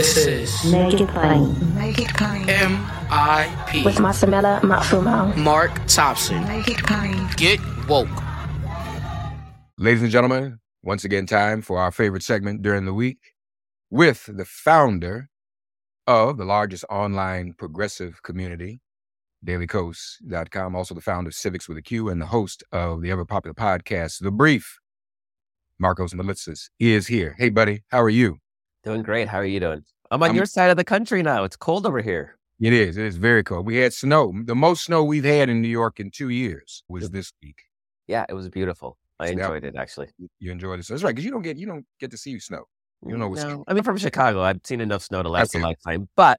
This is Make it plain. Make it plain. M.I.P. With Masamela Matfumo. Mark Thompson. Make it plain. Get woke. Ladies and gentlemen, once again, time for our favorite segment during the week with the founder of the largest online progressive community, dailykos.com, also the founder of Civics with a Q and the host of the ever popular podcast, The Brief. Markos Moulitsas is here. Hey, buddy, how are you? Doing great. How are you doing? I'm on I'm- your side of the country now. It's cold over here. It is. It is very cold. We had snow. The most snow we've had in New York in two years was this week. Yeah, it was beautiful. I So that- enjoyed it actually. You enjoyed it. So that's right, because you don't get you don't get to see snow. You know mm, what's No, I mean from Chicago. I've seen enough snow to last Okay. a lifetime, but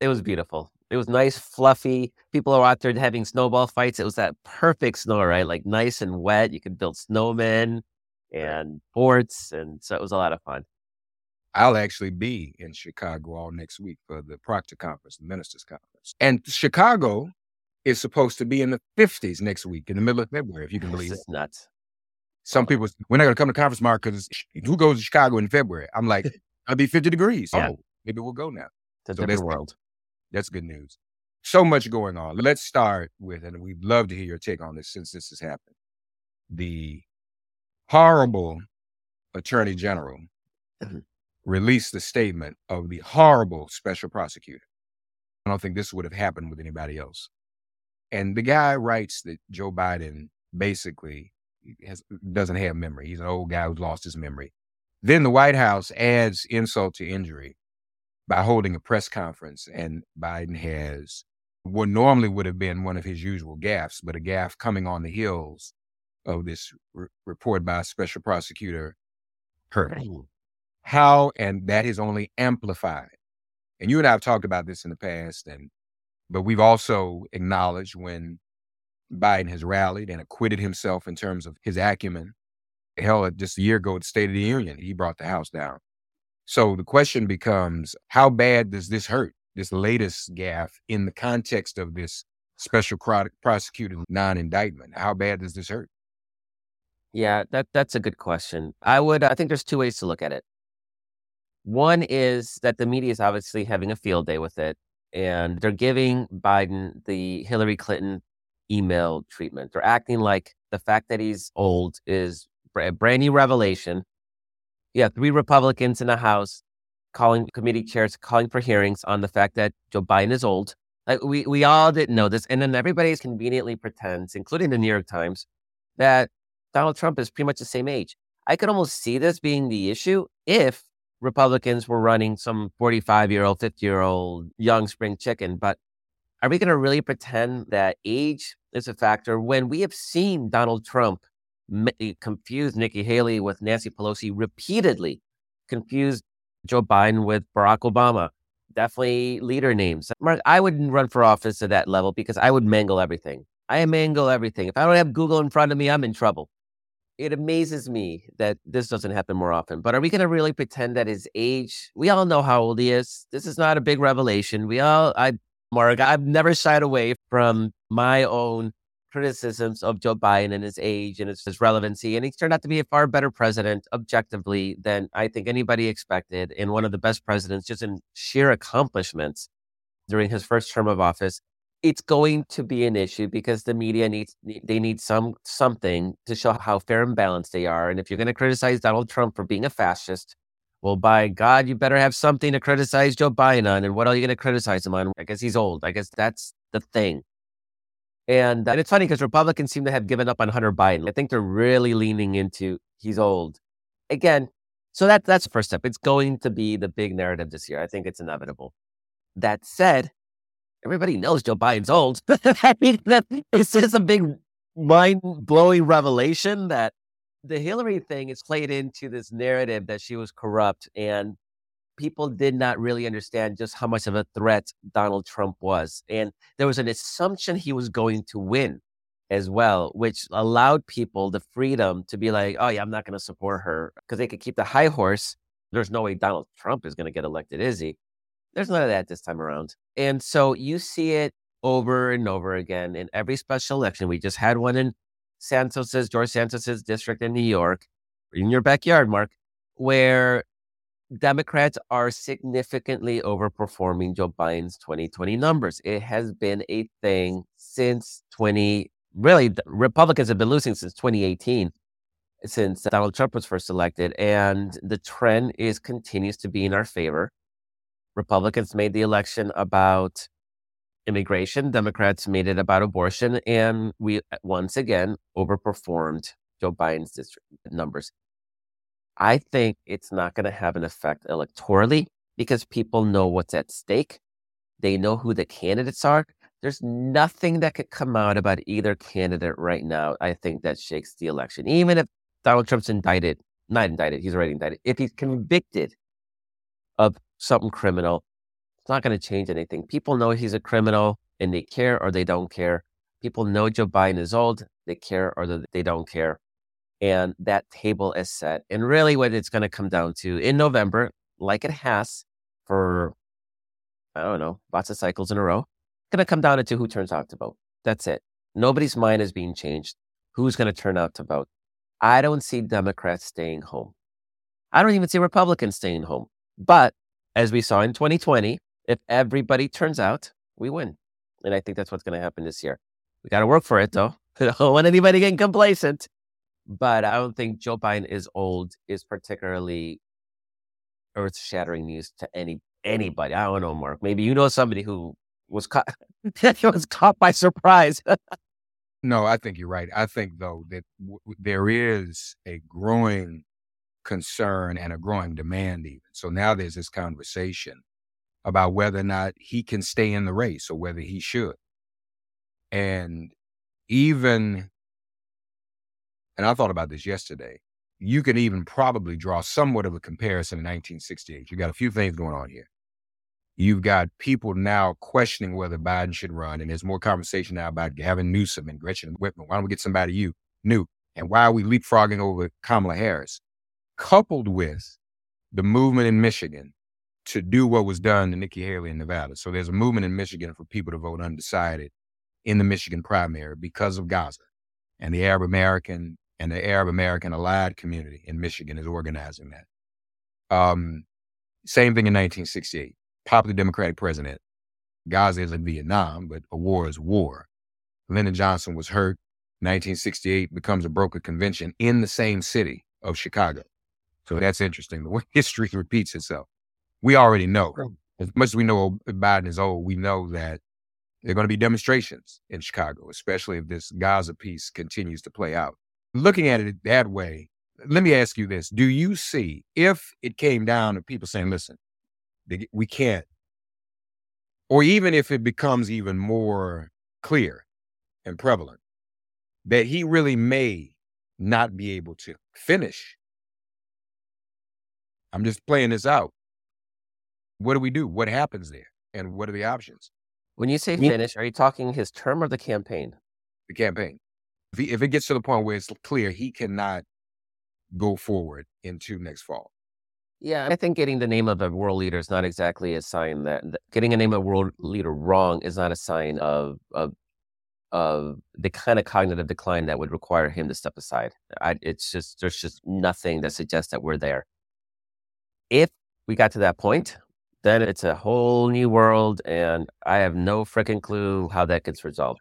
it was beautiful. It was nice, fluffy. People are out there having snowball fights. It was that perfect snow, right? Like nice and wet. You could build snowmen and forts, and so it was a lot of fun. I'll actually be in Chicago all next week for the Proctor Conference, the Ministers Conference. And Chicago is supposed to be in the 50s next week, in the middle of February, if you can believe it. is nuts. Some people, we're not going to come to conference, Mark, because who goes to Chicago in February? I'm like, I'll be 50 degrees. Yeah. Oh, maybe we'll go now. It's a So different that's- world. That's good news. So much going on. Let's start with, and we'd love to hear your take on this since this has happened. The horrible attorney general. released the statement of the horrible special prosecutor. I don't think this would have happened with anybody else. And the guy writes that Joe Biden basically has, doesn't have memory. He's an old guy who's lost his memory. Then the White House adds insult to injury by holding a press conference, and Biden has what normally would have been one of his usual gaffes, but a gaffe coming on the heels of this report by a Special Prosecutor Hur. How, and that is only amplified. And you and I have talked about this in the past, and but we've also acknowledged when Biden has rallied and acquitted himself in terms of his acumen. Hell, uh, just a year ago at the State of the Union, he brought the House down. So the question becomes how bad does this hurt, this latest gaffe, in the context of this special cro- prosecutor non indictment? How bad does this hurt? Yeah, that that's a good question. I would uh, I think there's two ways to look at it. One is that the media is obviously having a field day with it and they're giving Biden the Hillary Clinton email treatment. They're acting like the fact that he's old is a brand new revelation. Yeah, three Republicans in the House calling committee chairs calling for hearings on the fact that Joe Biden is old. Like we we all didn't know this and then everybody conveniently pretends, including the New York Times, that Donald Trump is pretty much the same age. I could almost see this being the issue if Republicans were running some 45 year old, 50 year old young spring chicken. But are we going to really pretend that age is a factor when we have seen Donald Trump eh, confuse Nikki Haley with Nancy Pelosi repeatedly, confuse Joe Biden with Barack Obama? Definitely leader names. Mark, I wouldn't run for office at that level because I would mangle everything. I mangle everything. If I don't have Google in front of me, I'm in trouble it amazes me that this doesn't happen more often. But are we going to really pretend that his age? We all know how old he is. This is not a big revelation. We all, I, Mark, I've never shied away from my own criticisms of Joe Biden and his age and his, relevancy. And he's turned out to be a far better president objectively than I think anybody expected, and one of the best presidents just in sheer accomplishments during his first term of office it's going to be an issue because the media needs they need some something to show how fair and balanced they are. And if you're going to criticize Donald Trump for being a fascist, well, by God, you better have something to criticize Joe Biden on. And what are you going to criticize him on? I guess he's old. I guess that's the thing. And, and it's funny because Republicans seem to have given up on Hunter Biden. I think they're really leaning into he's old. Again, so that that's the first step. It's going to be the big narrative this year. I think it's inevitable. That said, everybody knows Joe Biden's old. I mean, that, it's just a big mind blowing revelation that the Hillary thing is played into this narrative that she was corrupt and people did not really understand just how much of a threat Donald Trump was. And there was an assumption he was going to win as well, which allowed people the freedom to be like, oh, yeah, I'm not going to support her because they could keep the high horse. There's no way Donald Trump is going to get elected, is he? There's none of that this time around. And so you see it over and over again in every special election. We just had one in Santos's, George Santos's district in New York, in your backyard, Mark, where Democrats are significantly overperforming Joe Biden's 2020 numbers. It has been a thing since 20, really, Republicans have been losing since 2018, since Donald Trump was first elected. And the trend is continues to be in our favor. Republicans made the election about immigration, Democrats made it about abortion, and we once again overperformed Joe Biden's district numbers. I think it's not going to have an effect electorally because people know what's at stake. They know who the candidates are. There's nothing that could come out about either candidate right now. I think that shakes the election. Even if Donald Trump's indicted, not indicted, he's already indicted. If he's convicted of something criminal, it's not going to change anything. People know he's a criminal and they care or they don't care. People know Joe Biden is old, they care or they don't care and that table is set. And really, what it's going to come down to in November, like it has for, I don't know, lots of cycles in a row, going to come down to who turns out to vote. That's it. Nobody's mind is being changed. Who's going to turn out to vote? I don't see Democrats staying home. I don't even see Republicans staying home. But as we saw in 2020, if everybody turns out, we win. And I think that's what's going to happen this year. We got to work for it, though. I don't want anybody getting complacent but I don't think Joe Biden is old is particularly earth shattering news to any anybody. I don't know, Mark. Maybe you know somebody who was caught was caught by surprise. no, I think you're right. I think though that w- there is a growing concern and a growing demand even. So now there's this conversation about whether or not he can stay in the race or whether he should. And even and I thought about this yesterday. You can even probably draw somewhat of a comparison in 1968. You got a few things going on here. You've got people now questioning whether Biden should run, and there's more conversation now about Gavin Newsom and Gretchen Whitmer. Why don't we get somebody you new? And why are we leapfrogging over Kamala Harris? Coupled with the movement in Michigan to do what was done to Nikki Haley in Nevada. So there's a movement in Michigan for people to vote undecided in the Michigan primary because of Gaza and the Arab American and the Arab American Allied community in Michigan is organizing that. Um, same thing in 1968. Popular Democratic president. Gaza is in Vietnam, but a war is war. Lyndon Johnson was hurt. 1968 becomes a broker convention in the same city of Chicago. So that's interesting. The way history repeats itself. We already know. As much as we know Biden is old, we know that there are going to be demonstrations in Chicago, especially if this Gaza piece continues to play out looking at it that way, let me ask you this. Do you see if it came down to people saying, listen, we can't, or even if it becomes even more clear and prevalent that he really may not be able to finish? I'm just playing this out. What do we do? What happens there? And what are the options? When you say finish, are you talking his term or the campaign? The campaign if, he, if it gets to the point where it's clear he cannot go forward into next fall. Yeah, I think getting the name of a world leader is not exactly a sign that, that getting a name of a world leader wrong is not a sign of of of the kind of cognitive decline that would require him to step aside. I, it's just there's just nothing that suggests that we're there. If we got to that point, then it's a whole new world, and I have no freaking clue how that gets resolved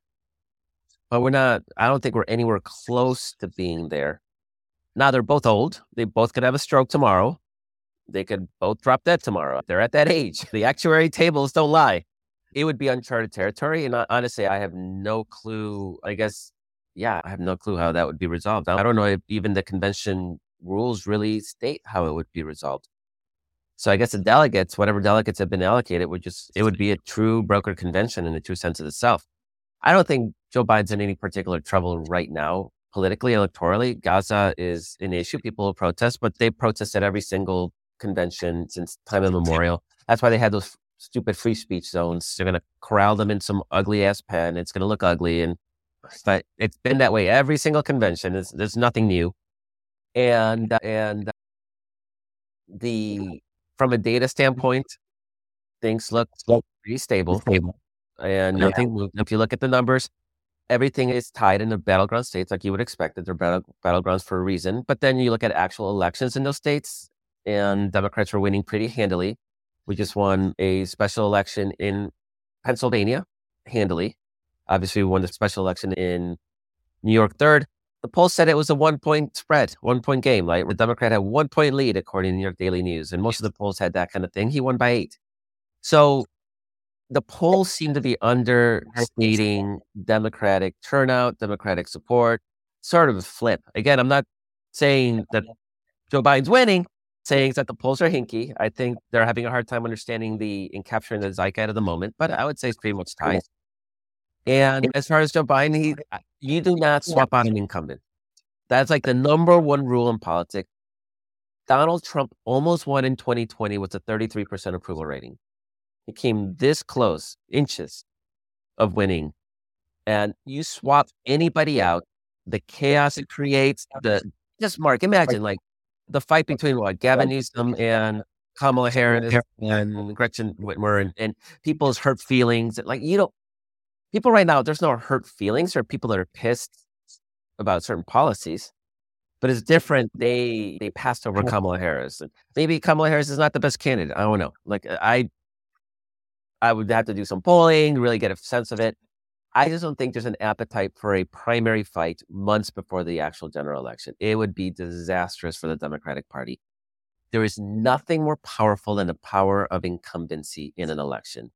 but we're not, I don't think we're anywhere close to being there. Now they're both old. They both could have a stroke tomorrow. They could both drop dead tomorrow. They're at that age. The actuary tables don't lie. It would be uncharted territory. And honestly, I have no clue. I guess, yeah, I have no clue how that would be resolved. I don't know if even the convention rules really state how it would be resolved. So I guess the delegates, whatever delegates have been allocated, would just, it would be a true broker convention in the true sense of the itself. I don't think Joe Biden's in any particular trouble right now, politically, electorally. Gaza is an issue. People will protest, but they protest at every single convention since time immemorial. That's why they had those stupid free speech zones. They're going to corral them in some ugly ass pen. It's going to look ugly. And but it's been that way every single convention. It's, there's nothing new. And, and the, from a data mm-hmm. standpoint, things look pretty stable. stable and yeah. nothing moved. If you look at the numbers, everything is tied in the battleground states like you would expect that they're battle, battlegrounds for a reason. But then you look at actual elections in those states, and Democrats were winning pretty handily. We just won a special election in Pennsylvania handily. Obviously, we won the special election in New York third. The poll said it was a one point spread, one point game. Like the mm-hmm. Democrat had one point lead, according to New York Daily News. And most of the polls had that kind of thing. He won by eight. So the polls seem to be understating Democratic turnout, Democratic support, sort of a flip. Again, I'm not saying that Joe Biden's winning, saying that the polls are hinky. I think they're having a hard time understanding the and capturing the zeitgeist of the moment, but I would say it's pretty much tied. And as far as Joe Biden, he, you do not swap out an incumbent. That's like the number one rule in politics. Donald Trump almost won in 2020 with a 33% approval rating. He came this close, inches of winning. And you swap anybody out, the chaos it creates, the just Mark, imagine like the fight between what Gavin Newsom and Kamala Harris and Gretchen Whitmer and, and people's hurt feelings. Like you don't people right now, there's no hurt feelings. Are people that are pissed about certain policies, but it's different. They they passed over Kamala Harris, maybe Kamala Harris is not the best candidate. I don't know. Like uh, I, I would have to do some polling, really get a sense of it. I just don't think there's an appetite for a primary fight months before the actual general election. It would be disastrous for the Democratic Party. There is nothing more powerful than the power of incumbency in an election.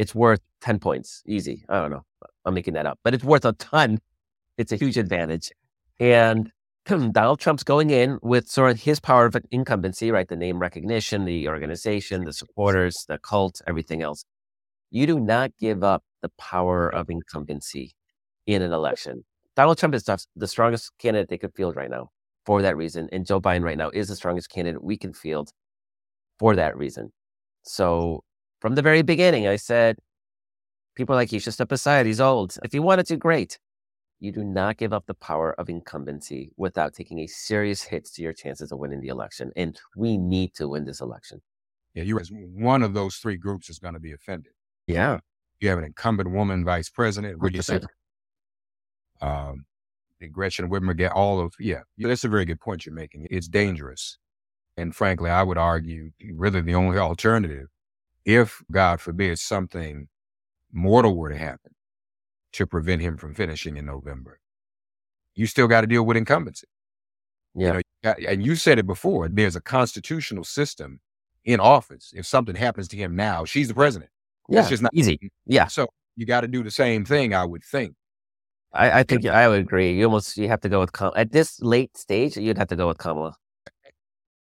It's worth 10 points, easy. I don't know. I'm making that up, but it's worth a ton. It's a huge advantage. And Donald Trump's going in with sort of his power of incumbency, right? The name recognition, the organization, the supporters, the cult, everything else. You do not give up the power of incumbency in an election. Donald Trump is the strongest candidate they could field right now for that reason. And Joe Biden right now is the strongest candidate we can field for that reason. So from the very beginning, I said, people are like, he should step aside. He's old. If you wanted to, great. You do not give up the power of incumbency without taking a serious hit to your chances of winning the election. And we need to win this election. Yeah, you as one of those three groups is going to be offended. Yeah. You have an incumbent woman vice president. What do you say? Um, Gretchen Whitmer get all of yeah. That's a very good point you're making. It's dangerous, and frankly, I would argue really the only alternative, if God forbid something mortal were to happen, to prevent him from finishing in November, you still got to deal with incumbency. Yeah, you know, and you said it before. There's a constitutional system in office. If something happens to him now, she's the president. Yeah, it's just not easy. Yeah. So you got to do the same thing, I would think. I, I think I would agree. You almost you have to go with Kamala. At this late stage, you'd have to go with Kamala.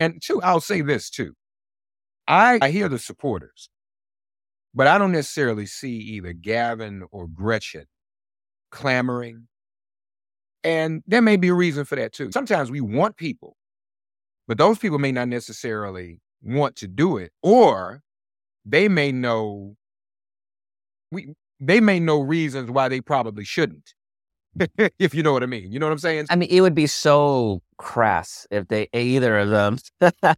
And two, I'll say this too. I, I hear the supporters, but I don't necessarily see either Gavin or Gretchen clamoring and there may be a reason for that too. Sometimes we want people, but those people may not necessarily want to do it, or they may know we they may know reasons why they probably shouldn't. if you know what I mean. You know what I'm saying? I mean, it would be so crass if they either of them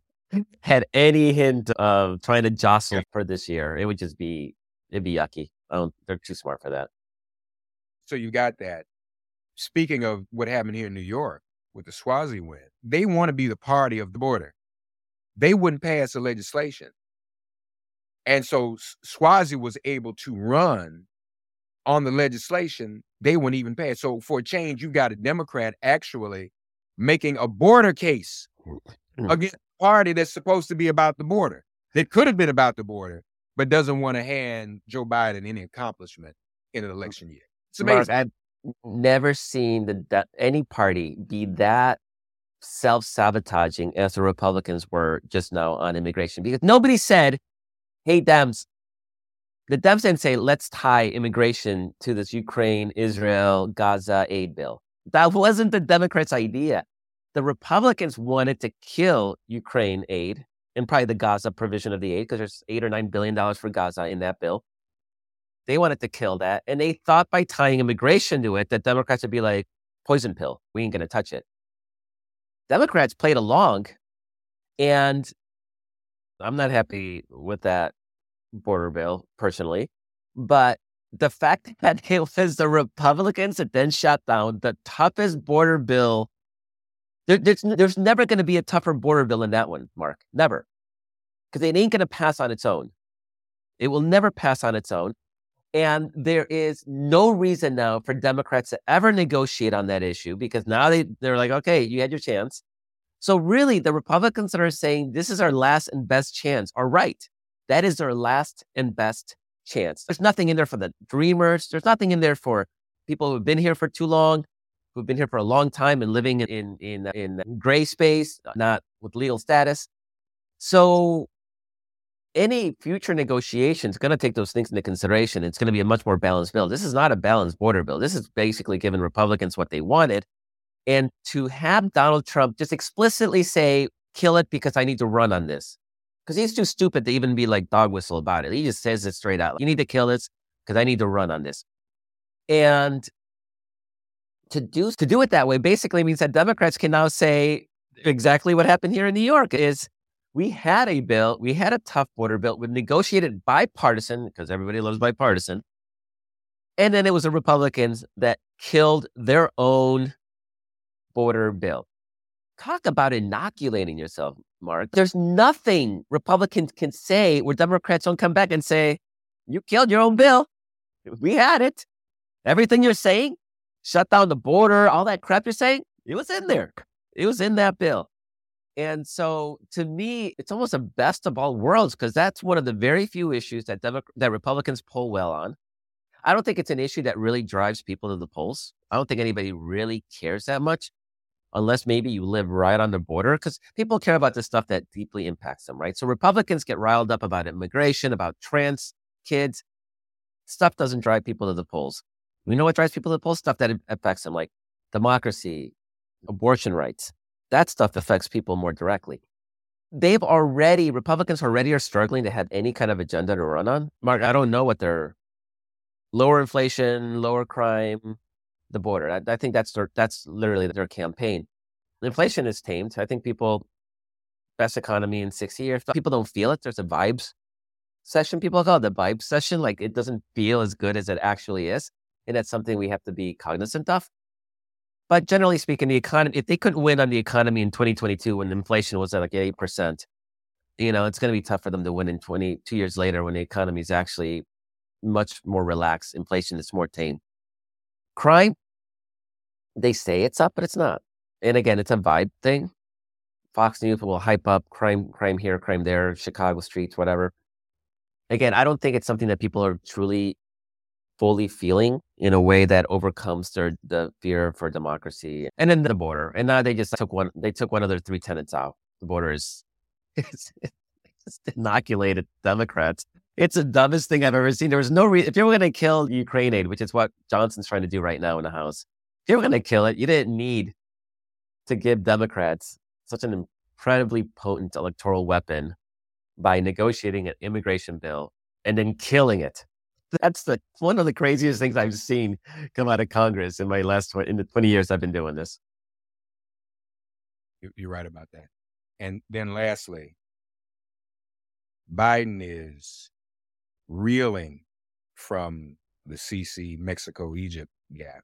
had any hint of trying to jostle for this year. It would just be it'd be yucky. I don't they're too smart for that. So you got that speaking of what happened here in New York with the Suozzi win, they want to be the party of the border. They wouldn't pass the legislation. And so Suozzi was able to run on the legislation they wouldn't even pass. So for a change, you've got a Democrat actually making a border case mm. against a party that's supposed to be about the border, that could have been about the border, but doesn't want to hand Joe Biden any accomplishment in an election year. It's amazing. Mark, never seen the, that any party be that self sabotaging as the Republicans were just now on immigration because nobody said, hey, Dems, the Dems didn't say, let's tie immigration to this Ukraine, Israel, Gaza aid bill. That wasn't the Democrats' idea. The Republicans wanted to kill Ukraine aid and probably the Gaza provision of the aid because there's eight or nine billion dollars for Gaza in that bill. They wanted to kill that, and they thought by tying immigration to it that Democrats would be like poison pill. We ain't to touch it. Democrats played along, and I'm not happy with that border bill personally, but the fact that it was the Republicans that then shut down the toughest border bill. There, there's, there's never going to be a tougher border bill than that one, Mark. Never. Because it ain't going to pass on its own. It will never pass on its own. And there is no reason now for Democrats to ever negotiate on that issue because now they, they're like, okay, you had your chance. So, really, the Republicans that are saying this is our last and best chance are right. That is our last and best chance. There's nothing in there for the dreamers. There's nothing in there for people who've been here for too long, who've been here for a long time and living in in in gray space, uh, not with legal status. So any future negotiation is going to take those things into consideration. It's going to be a much more balanced bill. This is not a balanced border bill. This is basically giving Republicans what they wanted. And to have Donald Trump just explicitly say, kill it because I need to run on this because he's too stupid to even be like dog whistle about it. He just says it straight out. You need to kill this because I need to run on this. And to do to do it that way basically means that Democrats can now say exactly what happened here in New York is we had a bill, we had a tough border bill, we negotiated bipartisan because everybody loves bipartisan. And then it was the Republicans that killed their own border bill. Talk about inoculating yourself. Mark. There's nothing Republicans can say where Democrats don't come back and say, you killed your own bill. We had it. Everything you're saying, shut down the border, all that crap you're saying, it was in there. It was in that bill. And so to me, it's almost the best of all worlds because that's one of the very few issues that Demo- that Republicans poll well on. I don't think it's an issue that really drives people to the polls. I don't think anybody really cares that much unless maybe you live right on the border, because people care about the stuff that deeply impacts them, right? So Republicans get riled up about immigration, about trans kids. Stuff doesn't drive people to the polls. We know what drives people to the polls? Stuff that affects them, like democracy, abortion rights. That stuff affects people more directly. They've already, Republicans already are struggling to have any kind of agenda to run on. Mark, I don't know what their lower inflation, lower crime, the border. I, I think that's their, that's literally their campaign. Inflation is tamed. I think people best economy in 60 years. People don't feel it. There's a vibes session. People call it the vibecession. Like it doesn't feel as good as it actually is. And that's something we have to be cognizant of. But generally speaking, the economy, if they couldn't win on the economy in 2022 when inflation was at like 8%, you know, it's going to be tough for them to win in 22 years later when the economy is actually much more relaxed. Inflation is more tame. Crime, they say it's up, but it's not. And again, it's a vibe thing. Fox News will hype up crime, crime here, crime there, Chicago streets, whatever. Again, I don't think it's something that people are truly fully feeling in a way that overcomes their the fear for democracy and then the border. And now they just took one they took one of their three tenants out. The border is it's, it's inoculated Democrats. It's the dumbest thing I've ever seen. There was no reason if you were going to kill Ukraine aid, which is what Johnson's trying to do right now in the House, if you were going to kill it, you didn't need to give Democrats such an incredibly potent electoral weapon by negotiating an immigration bill and then killing it. That's the one of the craziest things I've seen come out of Congress in my last in the 20 years I've been doing this. You're right about that. And then lastly, Biden is reeling from the Sisi Mexico Egypt gap.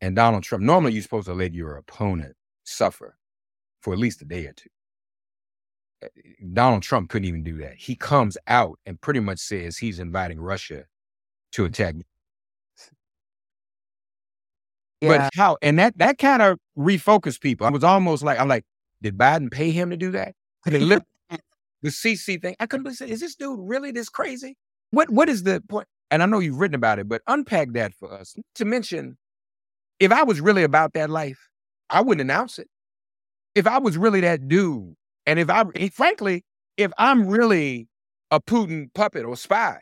And Donald Trump, normally you're supposed to let your opponent suffer for at least a day or two. Eh, Donald Trump couldn't even do that. He comes out and pretty much says he's inviting Russia to attack. Yeah. But how? And that that kind of refocused people. I was almost like, I'm like, did Biden pay him to do that? the Sisi thing. I couldn't believe. Is this dude really this crazy? What What is the point? And I know you've written about it, but unpack that for us. To mention if I was really about that life, I wouldn't announce it. If I was really that dude, and if I, frankly, if I'm really a Putin puppet or spy,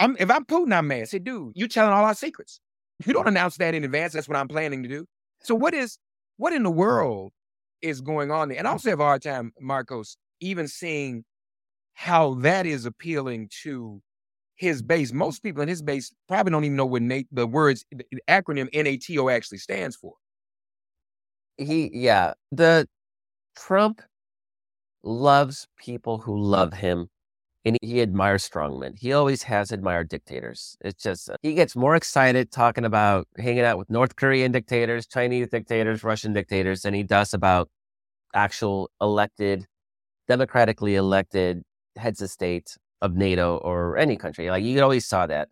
I'm, if I'm Putin, I'm mad. Say, dude, you're telling all our secrets. You don't announce that in advance. That's what I'm planning to do. So what is, what in the world is going on there? And I also have a hard time, Markos, even seeing how that is appealing to his base. Most people in his base probably don't even know what Nate, the words, the acronym NATO actually stands for. He, yeah, the Trump loves people who love him and he admires strongmen. He always has admired dictators. It's just, uh, he gets more excited talking about hanging out with North Korean dictators, Chinese dictators, Russian dictators than he does about actual elected, democratically elected heads of state of NATO or any country. Like you always saw that.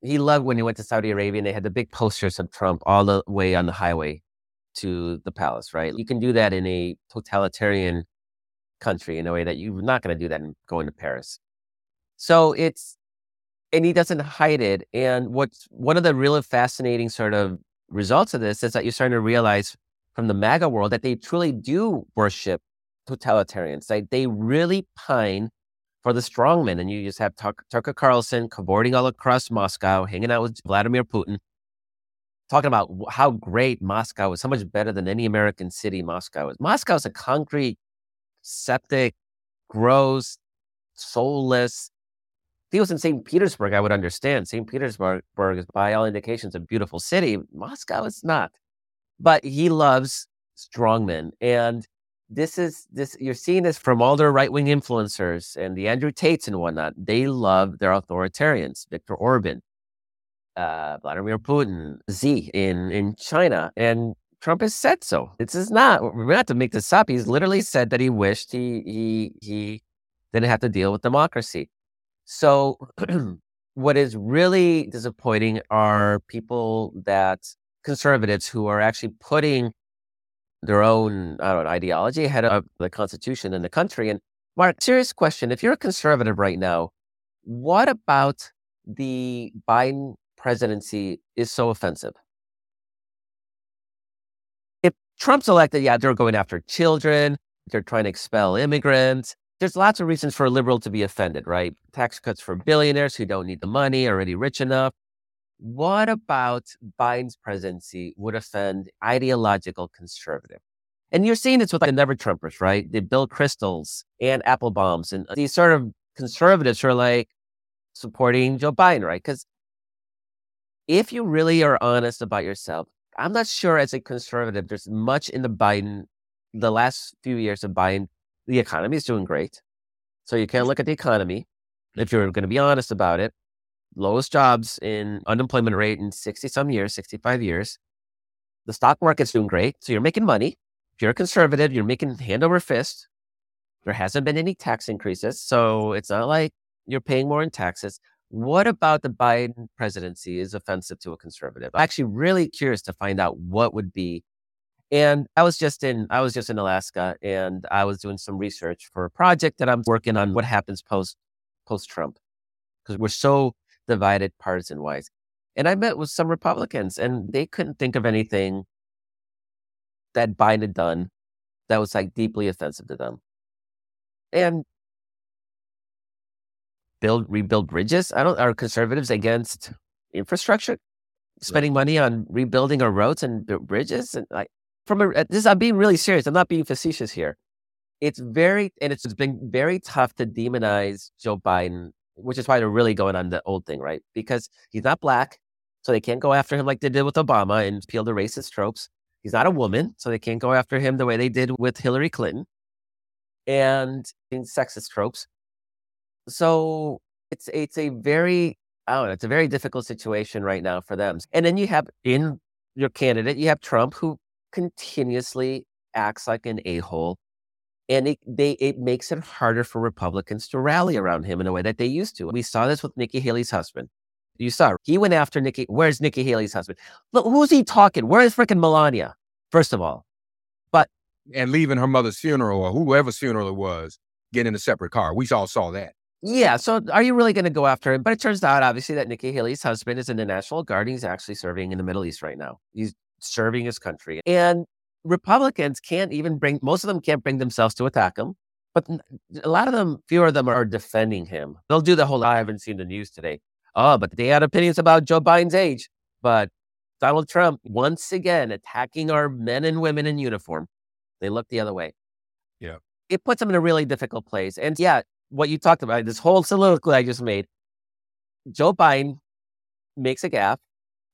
He loved when he went to Saudi Arabia and they had the big posters of Trump all the way on the highway to the palace, right? You can do that in a totalitarian country in a way that you're not going to do that in going to Paris. So it's, and he doesn't hide it. And what's one of the really fascinating sort of results of this is that you're starting to realize from the MAGA world that they truly do worship totalitarians. Like they really pine for the strongmen. And you just have Tucker Carlson cavorting all across Moscow, hanging out with Vladimir Putin, talking about how great Moscow is, how much better than any American city Moscow is. Moscow is a concrete, septic, gross, soulless. If he was in St. Petersburg, I would understand. St. Petersburg is, by all indications, a beautiful city. Moscow is not. But he loves strongmen. And this is this you're seeing this from all their right wing influencers and the Andrew Tates and whatnot. They love their authoritarians, Viktor Orban, uh, Vladimir Putin, Xi in in China, and Trump has said so. This is not we're not to make this up. He's literally said that he wished he he he didn't have to deal with democracy. So what is really disappointing are people that conservatives who are actually putting their own I don't know, ideology ahead of the Constitution and the country. And Mark, serious question: If you're a conservative right now, what about the Biden presidency is so offensive? If Trump's elected, yeah, they're going after children. They're trying to expel immigrants. There's lots of reasons for a liberal to be offended, right? Tax cuts for billionaires who don't need the money, already rich enough. What about Biden's presidency would offend ideological conservative? And you're seeing this with the never Trumpers, right? The Bill Kristols and Applebaums and uh, these sort of conservatives who are like supporting Joe Biden, right? Because if you really are honest about yourself, I'm not sure as a conservative, there's much in the Biden, the last few years of Biden, the economy is doing great. So you can't look at the economy if you're going to be honest about it lowest jobs in unemployment rate in 60 some years, 65 years. The stock market's doing great. So you're making money. If you're a conservative, you're making hand over fist. There hasn't been any tax increases. So it's not like you're paying more in taxes. What about the Biden presidency is offensive to a conservative? I'm actually really curious to find out what would be. And I was just in I was just in Alaska and I was doing some research for a project that I'm working on what happens post post Trump. Because we're so divided partisan wise. And I met with some Republicans and they couldn't think of anything that Biden had done that was like deeply offensive to them. And build rebuild bridges. I don't are conservatives against infrastructure, spending money on rebuilding our roads and bridges. And like from a, uh, this, I'm being really serious. I'm not being facetious here. It's very and it's been very tough to demonize Joe Biden which is why they're really going on the old thing, right? Because he's not black, so they can't go after him like they did with Obama and peel the racist tropes. He's not a woman, so they can't go after him the way they did with Hillary Clinton and in sexist tropes. So it's it's a very I don't know, it's a very difficult situation right now for them. And then you have in your candidate, you have Trump who continuously acts like an a-hole and it they it makes it harder for Republicans to rally around him in a way that they used to. We saw this with Nikki Haley's husband. You saw he went after Nikki. Where's Nikki Haley's husband? Look, who's he talking? Where is freaking Melania? First of all, but and leaving her mother's funeral or whoever's funeral it was, getting in a separate car. We all saw that. Yeah. So are you really going to go after him? But it turns out, obviously, that Nikki Haley's husband is in the National Guard. He's actually serving in the Middle East right now. He's serving his country. And Republicans can't even bring, most of them can't bring themselves to attack him. But a lot of them, fewer of them are defending him. They'll do the whole, I haven't seen the news today. Oh, but they had opinions about Joe Biden's age. But Donald Trump, once again, attacking our men and women in uniform. They look the other way. Yeah. it puts them in a really difficult place. And yeah, what you talked about, this whole soliloquy I just made, Joe Biden makes a gaffe,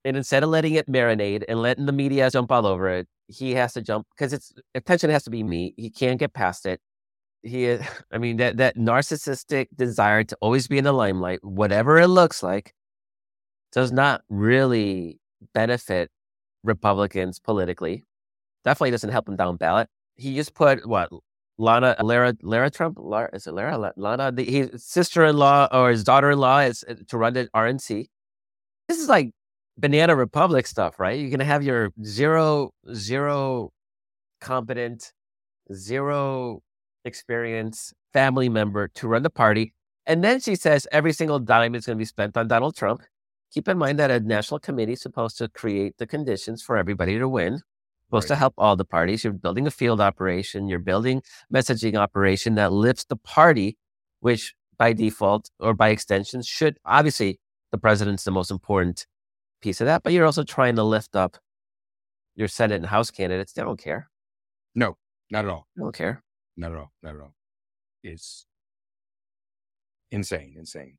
and instead of letting it marinate and letting the media jump all over it, he has to jump because it's attention has to be me. He can't get past it. He, I mean, that that narcissistic desire to always be in the limelight, whatever it looks like, does not really benefit Republicans politically. Definitely doesn't help them down ballot. He just put what Lana Lara Lara Trump Lara, is it Lara Lana the, his sister-in-law or his daughter-in-law is uh, to run the RNC. This is like banana republic stuff, right? You're gonna have your zero zero competent, zero experience family member to run the party, and then she says every single dime is going to be spent on Donald Trump. Keep in mind that a national committee is supposed to create the conditions for everybody to win supposed right. to help all the parties. You're building a field operation, you're building messaging operation that lifts the party, which by default or by extension should obviously the president's the most important piece of that, but you're also trying to lift up your Senate and House candidates. They don't care. No, not at all. They don't care. Not at all. Not at all. It's insane, insane.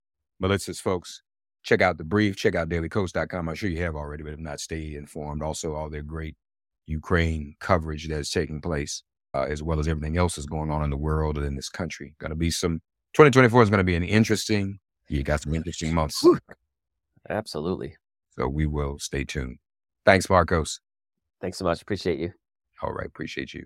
Melissa's folks, check out the brief, check out dailykos.com. I'm sure you have already, but if not, stay informed. Also, all their great Ukraine coverage that's taking place, uh, as well as everything else that's going on in the world and in this country. Going to be some 2024 is going to be an interesting. You got some interesting months. Absolutely. So we will stay tuned. Thanks, Markos. Thanks so much. Appreciate you. All right. Appreciate you.